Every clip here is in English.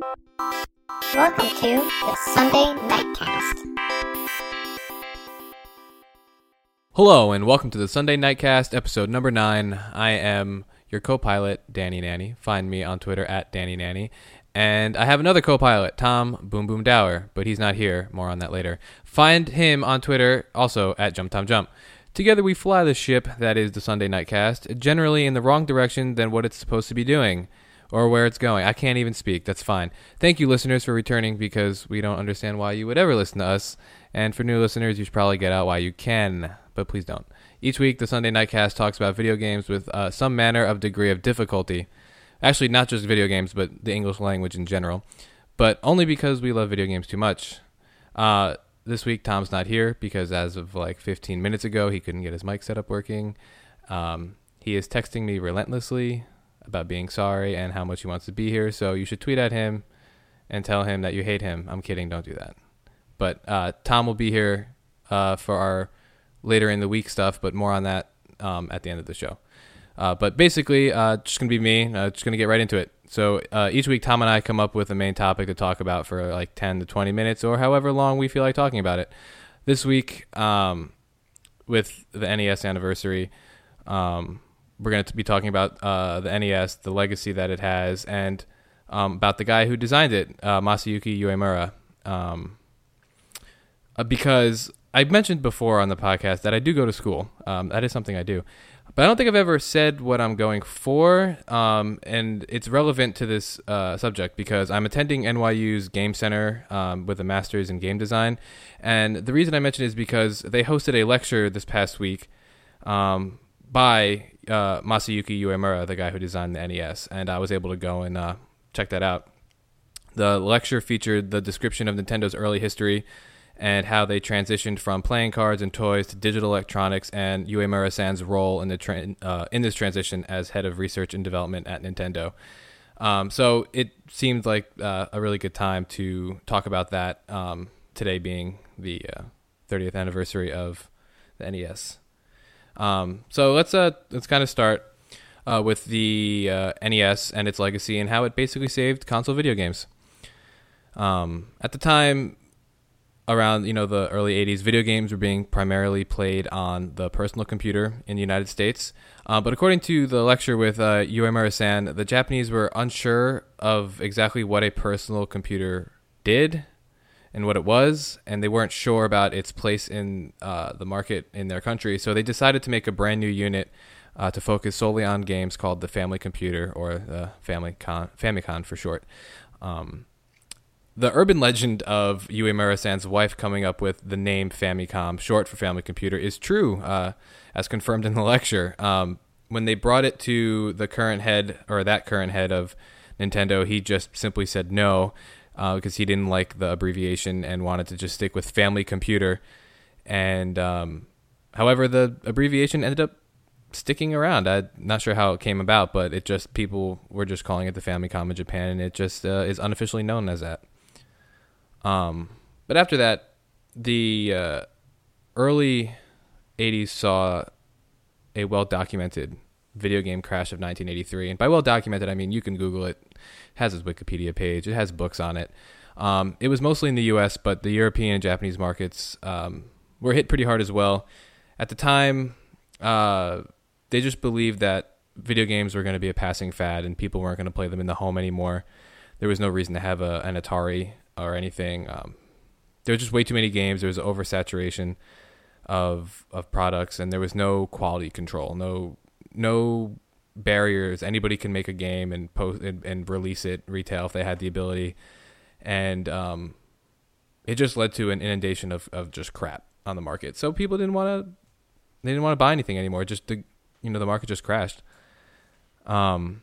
Welcome to the Sunday Nightcast. Hello, and welcome to the Sunday Nightcast, episode number nine. I am your co pilot, Danny Nanny. Find me on Twitter at Danny Nanny. And I have another co pilot, Tom Boom Boom Dower, but he's not here. More on that later. Find him on Twitter, also at Jump Tom Jump. Together we fly the ship that is the Sunday Nightcast, generally in the wrong direction than what it's supposed to be doing or where it's going. I can't even speak. That's fine. Thank you, listeners, for returning because we don't understand why you would ever listen to us. And for new listeners, you should probably get out why you can, but please don't. Each week, the Sunday Nightcast talks about video games with uh, some manner of degree of difficulty. Actually, not just video games, but the English language in general. But only because we love video games too much. Uh, this week, Tom's not here because as of like 15 minutes ago, he couldn't get his mic set up working. Um, he is texting me relentlessly about being sorry and how much he wants to be here. So you should tweet at him and tell him that you hate him. I'm kidding. Don't do that. But uh, Tom will be here uh, for our later in the week stuff, but more on that um, at the end of the show. Uh, but basically, uh, just gonna be me. Uh, just gonna get right into it. So uh, each week, Tom and I come up with a main topic to talk about for like 10 to 20 minutes, or however long we feel like talking about it. This week, um, with the NES anniversary, um, we're going to be talking about uh, the NES, the legacy that it has, and um, about the guy who designed it, uh, Masayuki Uemura. Um, uh, because I mentioned before on the podcast that I do go to school. Um, that is something I do. But I don't think I've ever said what I'm going for, um, and it's relevant to this uh, subject because I'm attending NYU's Game Center um, with a master's in game design. And the reason I mention it is because they hosted a lecture this past week um, by uh, Masayuki Uemura, the guy who designed the NES, and I was able to go and uh, check that out. The lecture featured the description of Nintendo's early history and how they transitioned from playing cards and toys to digital electronics, and Uemura-san's role in the tra- uh, in this transition as head of research and development at Nintendo. Um, so it seemed like uh, a really good time to talk about that. Um, today being the 30th uh, anniversary of the NES. Um, so let's uh let's kind of start uh, with the uh, NES and its legacy and how it basically saved console video games. Um, at the time, around you know the early 80s video games were being primarily played on the personal computer in the united states uh, but according to the lecture with uh, the japanese were unsure of exactly what a personal computer did and what it was, and they weren't sure about its place in uh, the market in their country. So they decided to make a brand new unit uh, to focus solely on games called the Family Computer or the Famicom, Famicom for short. Um, the urban legend of Uemura-san's wife coming up with the name Famicom, short for Family Computer, is true, uh, as confirmed in the lecture. Um, when they brought it to the current head or that current head of Nintendo, he just simply said no uh, because he didn't like the abbreviation and wanted to just stick with Family Computer. And um, however, the abbreviation ended up sticking around. I'm not sure how it came about, but it just people were just calling it the Famicom in Japan, and it just uh, is unofficially known as that. Um, but after that, the uh, early '80s saw a well documented video game crash of 1983, and by well documented, I mean you can Google it has its Wikipedia page. It has books on it. Um, it was mostly in the U.S., but the European and Japanese markets um, were hit pretty hard as well. At the time, uh, they just believed that video games were going to be a passing fad and people weren't going to play them in the home anymore. There was no reason to have a, an Atari or anything. Um, there was just way too many games. There was oversaturation of of products, and there was no quality control, no no barriers. Anybody can make a game and post and, and release it retail if they had the ability, and um, it just led to an inundation of, of just crap on the market. So people didn't want to they didn't want to buy anything anymore. Just the you know the market just crashed. Um,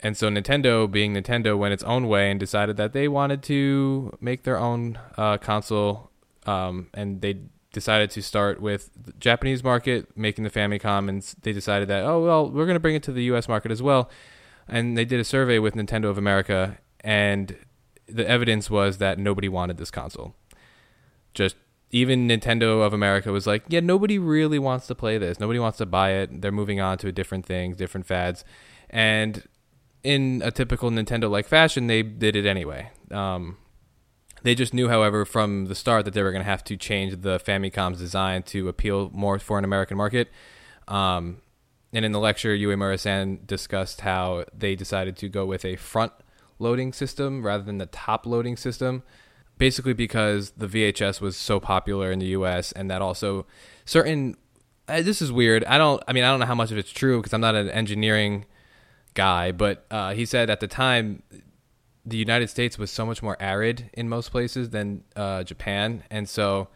and so Nintendo, being Nintendo, went its own way and decided that they wanted to make their own uh, console, um, and they decided to start with the Japanese market, making the Famicom, and they decided that oh well, we're going to bring it to the U.S. market as well. And they did a survey with Nintendo of America, and the evidence was that nobody wanted this console. Just even Nintendo of America was like, yeah, nobody really wants to play this. Nobody wants to buy it. They're moving on to different things, different fads, and in a typical Nintendo like fashion, they did it anyway. Um, they just knew, however, from the start that they were going to have to change the Famicom's design to appeal more for an American market. Um, and in the lecture, Uemura-san discussed how they decided to go with a front loading system rather than the top loading system, basically because the VHS was so popular in the U.S. and that also certain. Uh, this is weird. I don't. I mean, I don't know how much of it's true because I'm not an engineering guy, but uh, he said at the time the United States was so much more arid in most places than uh, Japan, and so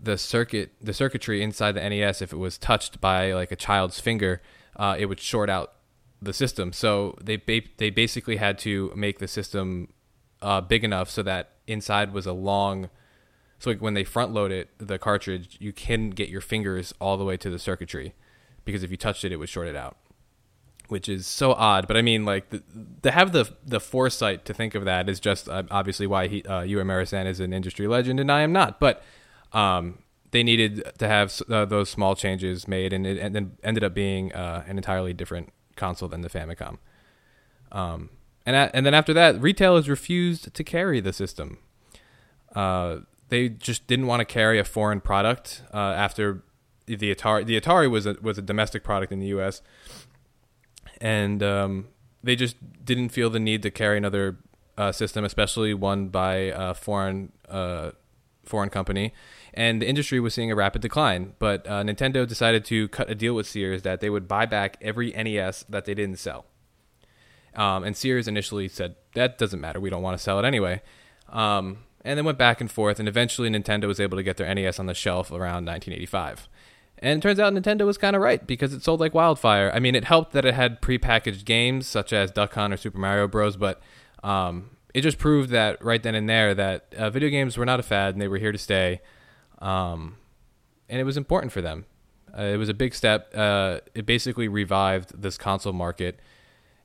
the circuit the circuitry inside the NES, if it was touched by like a child's finger, uh, it would short out the system. So they ba- they basically had to make the system uh, big enough so that inside was a long. So like when they front load it, the cartridge, you can get your fingers all the way to the circuitry, because if you touched it, it would short it out, which is so odd. But I mean, like the, to have the the foresight to think of that is just uh, obviously why he uh, Uemura-san is an industry legend and I am not. But um, they needed to have uh, those small changes made, and it and then ended up being uh, an entirely different console than the Famicom. Um, and and then after that, retailers refused to carry the system. Uh, they just didn't want to carry a foreign product uh, after the Atari. The Atari was a was a domestic product in the U.S. and um, they just didn't feel the need to carry another uh, system, especially one by a foreign uh, foreign company and the industry was seeing a rapid decline. But uh, Nintendo decided to cut a deal with Sears that they would buy back every NES that they didn't sell. Um, and Sears initially said that doesn't matter, we don't want to sell it anyway. Um, and then went back and forth, and eventually Nintendo was able to get their NES on the shelf around 1985. And it turns out Nintendo was kind of right because it sold like wildfire. I mean, it helped that it had prepackaged games such as Duck Hunt or Super Mario Bros. But um, it just proved that right then and there that uh, video games were not a fad and they were here to stay. Um, and it was important for them. Uh, it was a big step. Uh, it basically revived this console market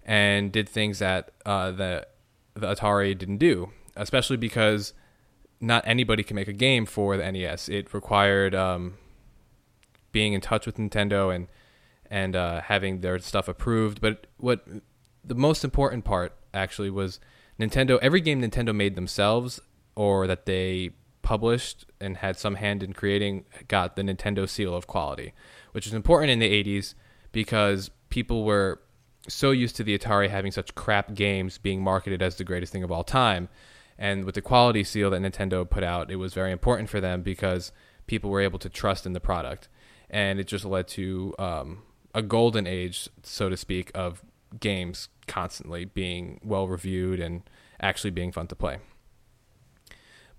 and did things that uh, the the Atari didn't do, especially because not anybody can make a game for the NES. It required um, being in touch with Nintendo and and uh, having their stuff approved. But what the most important part actually was Nintendo. Every game Nintendo made themselves or that they published and had some hand in creating got the Nintendo seal of quality, which is important in the 80s because people were so used to the Atari having such crap games being marketed as the greatest thing of all time. And with the quality seal that Nintendo put out, it was very important for them because people were able to trust in the product. And it just led to um, a golden age, so to speak, of games constantly being well reviewed and actually being fun to play.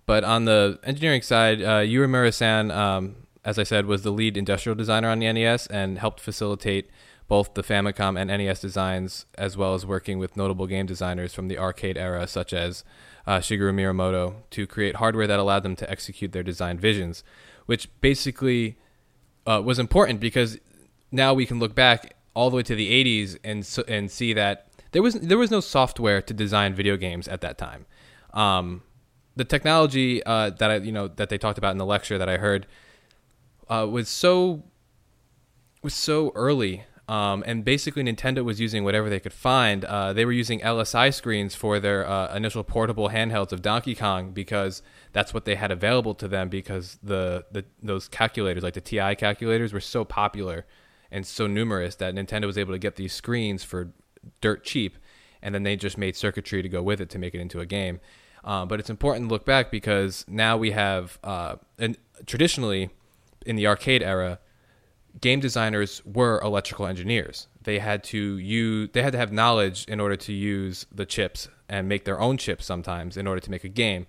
But on the engineering side, uh, Uemura-san, um, as I said, was the lead industrial designer on the NES and helped facilitate both the Famicom and NES designs, as well as working with notable game designers from the arcade era, such as uh, Shigeru Miyamoto, to create hardware that allowed them to execute their design visions, which basically uh, was important because now we can look back all the way to the 80s and and see that there was there was no software to design video games at that time. Um, the technology uh, that I you know that they talked about in the lecture that I heard uh, was so was so early. Um, and basically, Nintendo was using whatever they could find. Uh, they were using LSI screens for their uh, initial portable handhelds of Donkey Kong because that's what they had available to them. Because the, the those calculators, like the TI calculators, were so popular and so numerous that Nintendo was able to get these screens for dirt cheap, and then they just made circuitry to go with it to make it into a game. Uh, but it's important to look back because now we have, uh, and traditionally in the arcade era, game designers were electrical engineers. They had to use, they had to have knowledge in order to use the chips and make their own chips sometimes in order to make a game.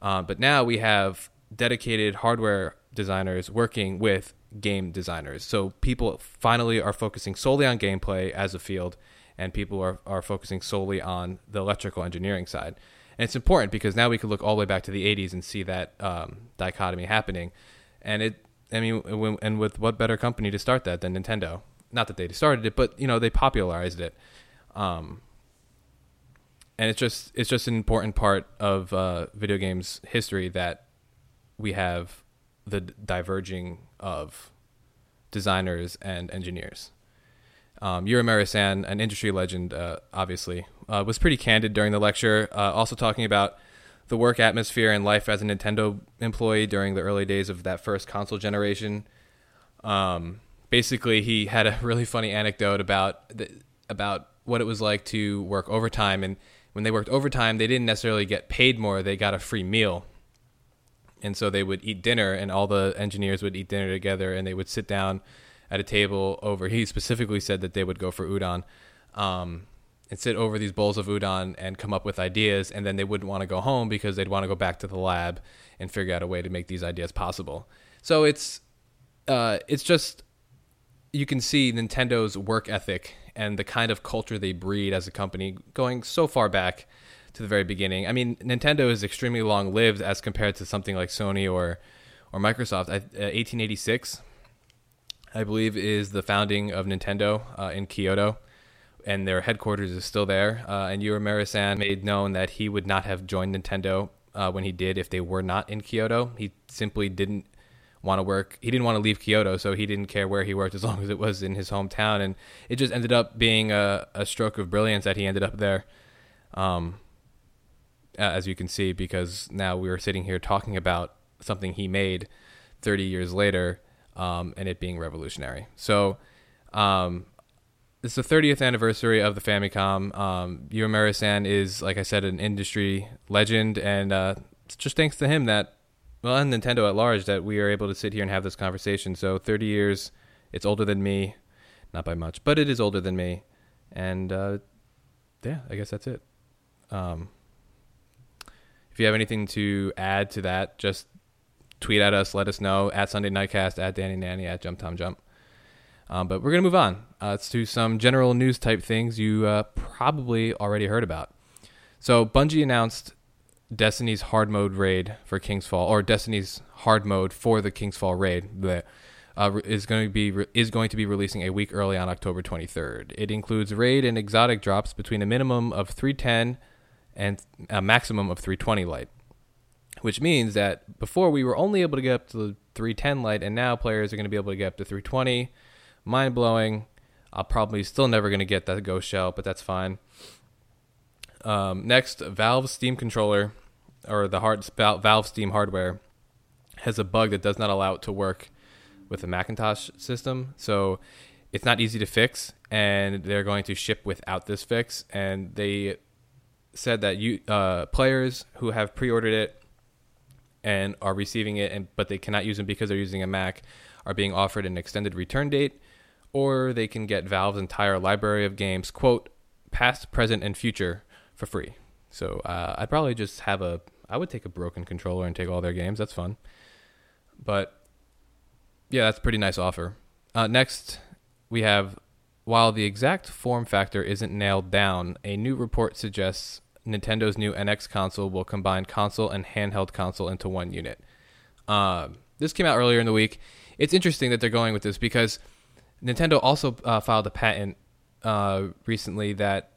Uh, but now we have dedicated hardware designers working with game designers. So people finally are focusing solely on gameplay as a field, and people are, are focusing solely on the electrical engineering side. And it's important because now we can look all the way back to the 80s and see that um, dichotomy happening. And it, I mean, and with what better company to start that than Nintendo? Not that they started it, but you know they popularized it. Um, and it's just it's just an important part of uh, video games history that we have the diverging of designers and engineers. Um, Yuri an industry legend, uh, obviously, uh, was pretty candid during the lecture, uh, also talking about the work atmosphere and life as a Nintendo employee during the early days of that first console generation. Um, basically, he had a really funny anecdote about the, about what it was like to work overtime, and when they worked overtime, they didn't necessarily get paid more; they got a free meal. And so they would eat dinner, and all the engineers would eat dinner together, and they would sit down at a table over. He specifically said that they would go for udon. Um, and sit over these bowls of udon and come up with ideas and then they wouldn't want to go home because they'd want to go back to the lab and figure out a way to make these ideas possible. So it's uh, it's just you can see nintendo's work ethic and the kind of culture they breed as a company going so far back to the very beginning. I mean nintendo is extremely long lived as compared to something like sony or or microsoft. Uh, 1886 i believe is the founding of nintendo uh, in kyoto and their headquarters is still there. Uh, and Uemura-san made known that he would not have joined Nintendo uh, when he did if they were not in Kyoto. He simply didn't want to work. He didn't want to leave Kyoto, so he didn't care where he worked as long as it was in his hometown. And it just ended up being a, a stroke of brilliance that he ended up there. Um, as you can see, because now we are sitting here talking about something he made 30 years later, um, and it being revolutionary. So, um, it's the 30th anniversary of the Famicom. Um, Uemura-san is, like I said, an industry legend, and uh, it's just thanks to him that, well, and Nintendo at large, that we are able to sit here and have this conversation. So 30 years, it's older than me, not by much, but it is older than me, and uh, yeah, I guess that's it. Um, if you have anything to add to that, just tweet at us, let us know at Sunday Nightcast, at Danny Nanny, at Jump Tom Jump. Um, but we're going to move on. Uh, do some general news type things you uh, probably already heard about. So, Bungie announced Destiny's hard mode raid for King's Fall, or Destiny's hard mode for the King's Fall raid. That uh, is going to be re- is going to be releasing a week early on October 23rd. It includes raid and exotic drops between a minimum of 310 and a maximum of 320 light, which means that before we were only able to get up to the 310 light, and now players are going to be able to get up to 320 mind blowing. I'm probably still never to get that Ghost Shell, but that's fine. Um, next, Valve Steam controller or the hard Valve Steam hardware has a bug that does not allow it to work with the Macintosh system. So it's not easy to fix, and they're going to ship without this fix. And they said that you uh, players who have pre-ordered it and are receiving it, and but they cannot use them because they're using a Mac, are being offered an extended return date or they can get Valve's entire library of games, quote, past, present, and future for free. So uh, I'd probably just have a, I would take a broken controller and take all their games. That's fun. But yeah, that's a pretty nice offer. Uh, next, we have, while the exact form factor isn't nailed down, a new report suggests Nintendo's new NX console will combine console and handheld console into one unit. Uh, this came out earlier in the week. It's interesting that they're going with this because Nintendo also uh, filed a patent uh, recently that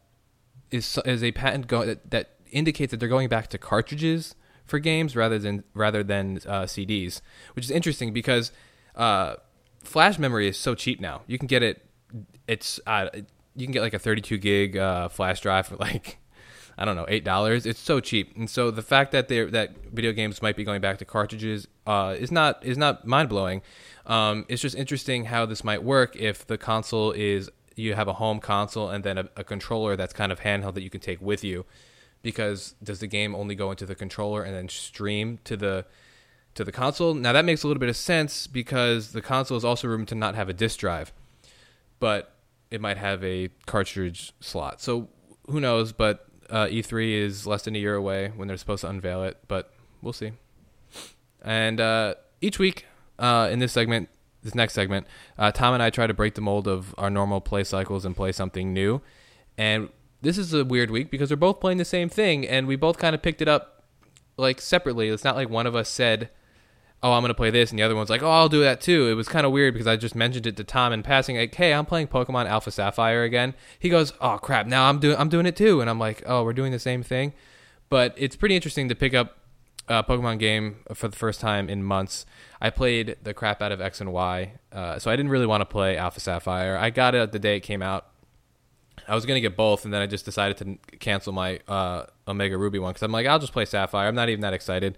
is is a patent go- that, that, indicates that they're going back to cartridges for games rather than rather than uh, CDs, which is interesting because uh, flash memory is so cheap now. You can get it. It's uh, you can get like a 32 gig uh, flash drive for like I don't know eight dollars. It's so cheap, and so the fact that they that video games might be going back to cartridges is not is not mind blowing. Um, it's just interesting how this might work if the console is you have a home console and then a, a, controller that's kind of handheld that you can take with you. Because does the game only go into the controller and then stream to the to the console? Now that makes a little bit of sense because the console is also room to not have a disk drive, but it might have a cartridge slot. So who knows? But uh, E3 is less than a year away when they're supposed to unveil it, but we'll see. And uh, each week uh, in this segment, this next segment, uh, Tom and I try to break the mold of our normal play cycles and play something new. And this is a weird week because we're both playing the same thing, and we both kind of picked it up like separately. It's not like one of us said, "Oh, I'm going to play this," and the other one's like, "Oh, I'll do that too." It was kind of weird because I just mentioned it to Tom in passing, like, "Hey, I'm playing Pokemon Alpha Sapphire again." He goes, "Oh crap, now I'm doing I'm doing it too," and I'm like, "Oh, we're doing the same thing." But it's pretty interesting to pick up uh, Pokemon game for the first time in months. I played the crap out of X and Y, uh, so I didn't really want to play Alpha Sapphire. I got it the day it came out. I was gonna get both, and then I just decided to cancel my uh, Omega Ruby one because I'm like, I'll just play Sapphire. I'm not even that excited,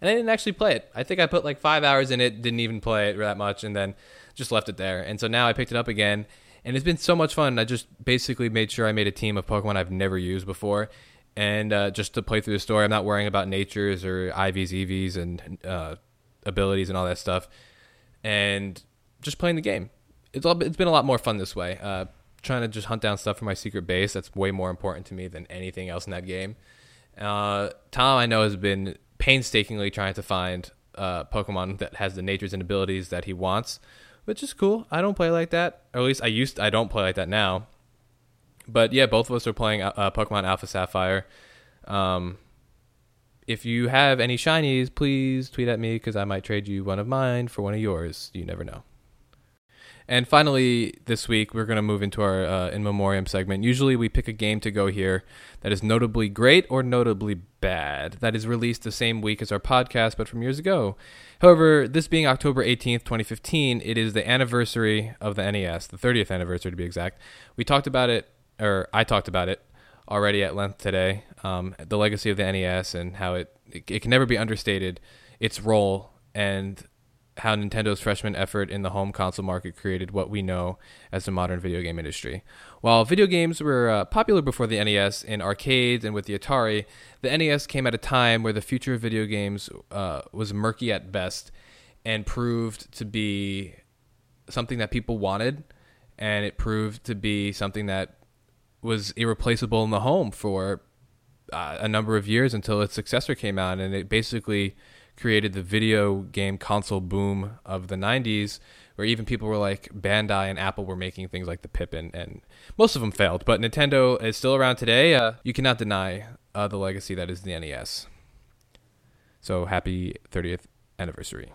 and I didn't actually play it. I think I put like five hours in it, didn't even play it that much, and then just left it there. And so now I picked it up again, and it's been so much fun. I just basically made sure I made a team of Pokemon I've never used before, and uh, just to play through the story. I'm not worrying about natures or IVs, EVs, and uh, abilities and all that stuff, and just playing the game. It's all, it's been a lot more fun this way. Uh, trying to just hunt down stuff for my secret base. That's way more important to me than anything else in that game. Uh, Tom, I know, has been painstakingly trying to find uh, Pokemon that has the natures and abilities that he wants, which is cool. I don't play like that, or at least I used. I don't play like that now. But yeah, both of us are playing uh, Pokemon Alpha Sapphire. Um, if you have any shinies, please tweet at me because I might trade you one of mine for one of yours. You never know. And finally, this week, we're going to move into our uh, In Memoriam segment. Usually, we pick a game to go here that is notably great or notably bad, that is released the same week as our podcast, but from years ago. However, this being October 18th, 2015, it is the anniversary of the NES, the 30th anniversary to be exact. We talked about it, or I talked about it already at length today um, the legacy of the NES and how it, it, it can never be understated its role and how Nintendo's freshman effort in the home console market created what we know as the modern video game industry. While video games were uh, popular before the NES in arcades and with the Atari, the NES came at a time where the future of video games uh, was murky at best and proved to be something that people wanted, and it proved to be something that was irreplaceable in the home for uh, a number of years until its successor came out, and it basically created the video game console boom of the 90s where even people were like Bandai and Apple were making things like the Pippin and most of them failed but Nintendo is still around today. Uh, you cannot deny uh, the legacy that is the NES so happy 30th anniversary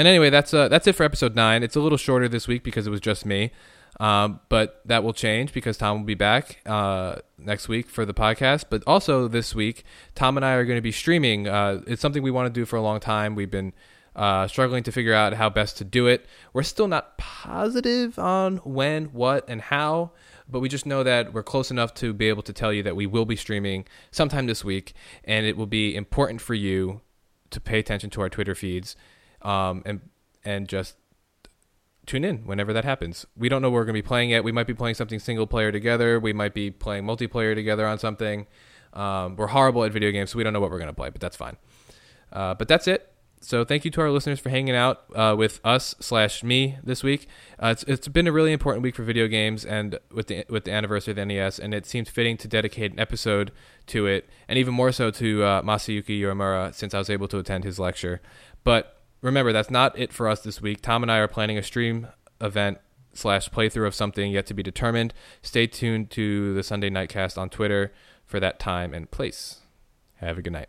and anyway that's uh, that's it for episode 9 it's a little shorter this week because it was just me um, but that will change because Tom will be back uh, next week for the podcast. But also this week, Tom and I are going to be streaming. Uh, it's something we want to do for a long time. We've been uh, struggling to figure out how best to do it. We're still not positive on when, what, and how, but we just know that we're close enough to be able to tell you that we will be streaming sometime this week, and it will be important for you to pay attention to our Twitter feeds um, and and just tune in whenever that happens. We don't know where we're going to be playing it. We might be playing something single player together. We might be playing multiplayer together on something. Um, we're horrible at video games, so we don't know what we're going to play, but that's fine. Uh, but that's it. So thank you to our listeners for hanging out uh, with us slash me this week. Uh, it's, it's been a really important week for video games and with the with the anniversary of the NES, and it seemed fitting to dedicate an episode to it, and even more so to uh, Masayuki Uemura since I was able to attend his lecture. But remember, that's not it for us this week. Tom and I are planning a stream event slash playthrough of something yet to be determined. Stay tuned to the Sunday Nightcast on Twitter for that time and place. Have a good night.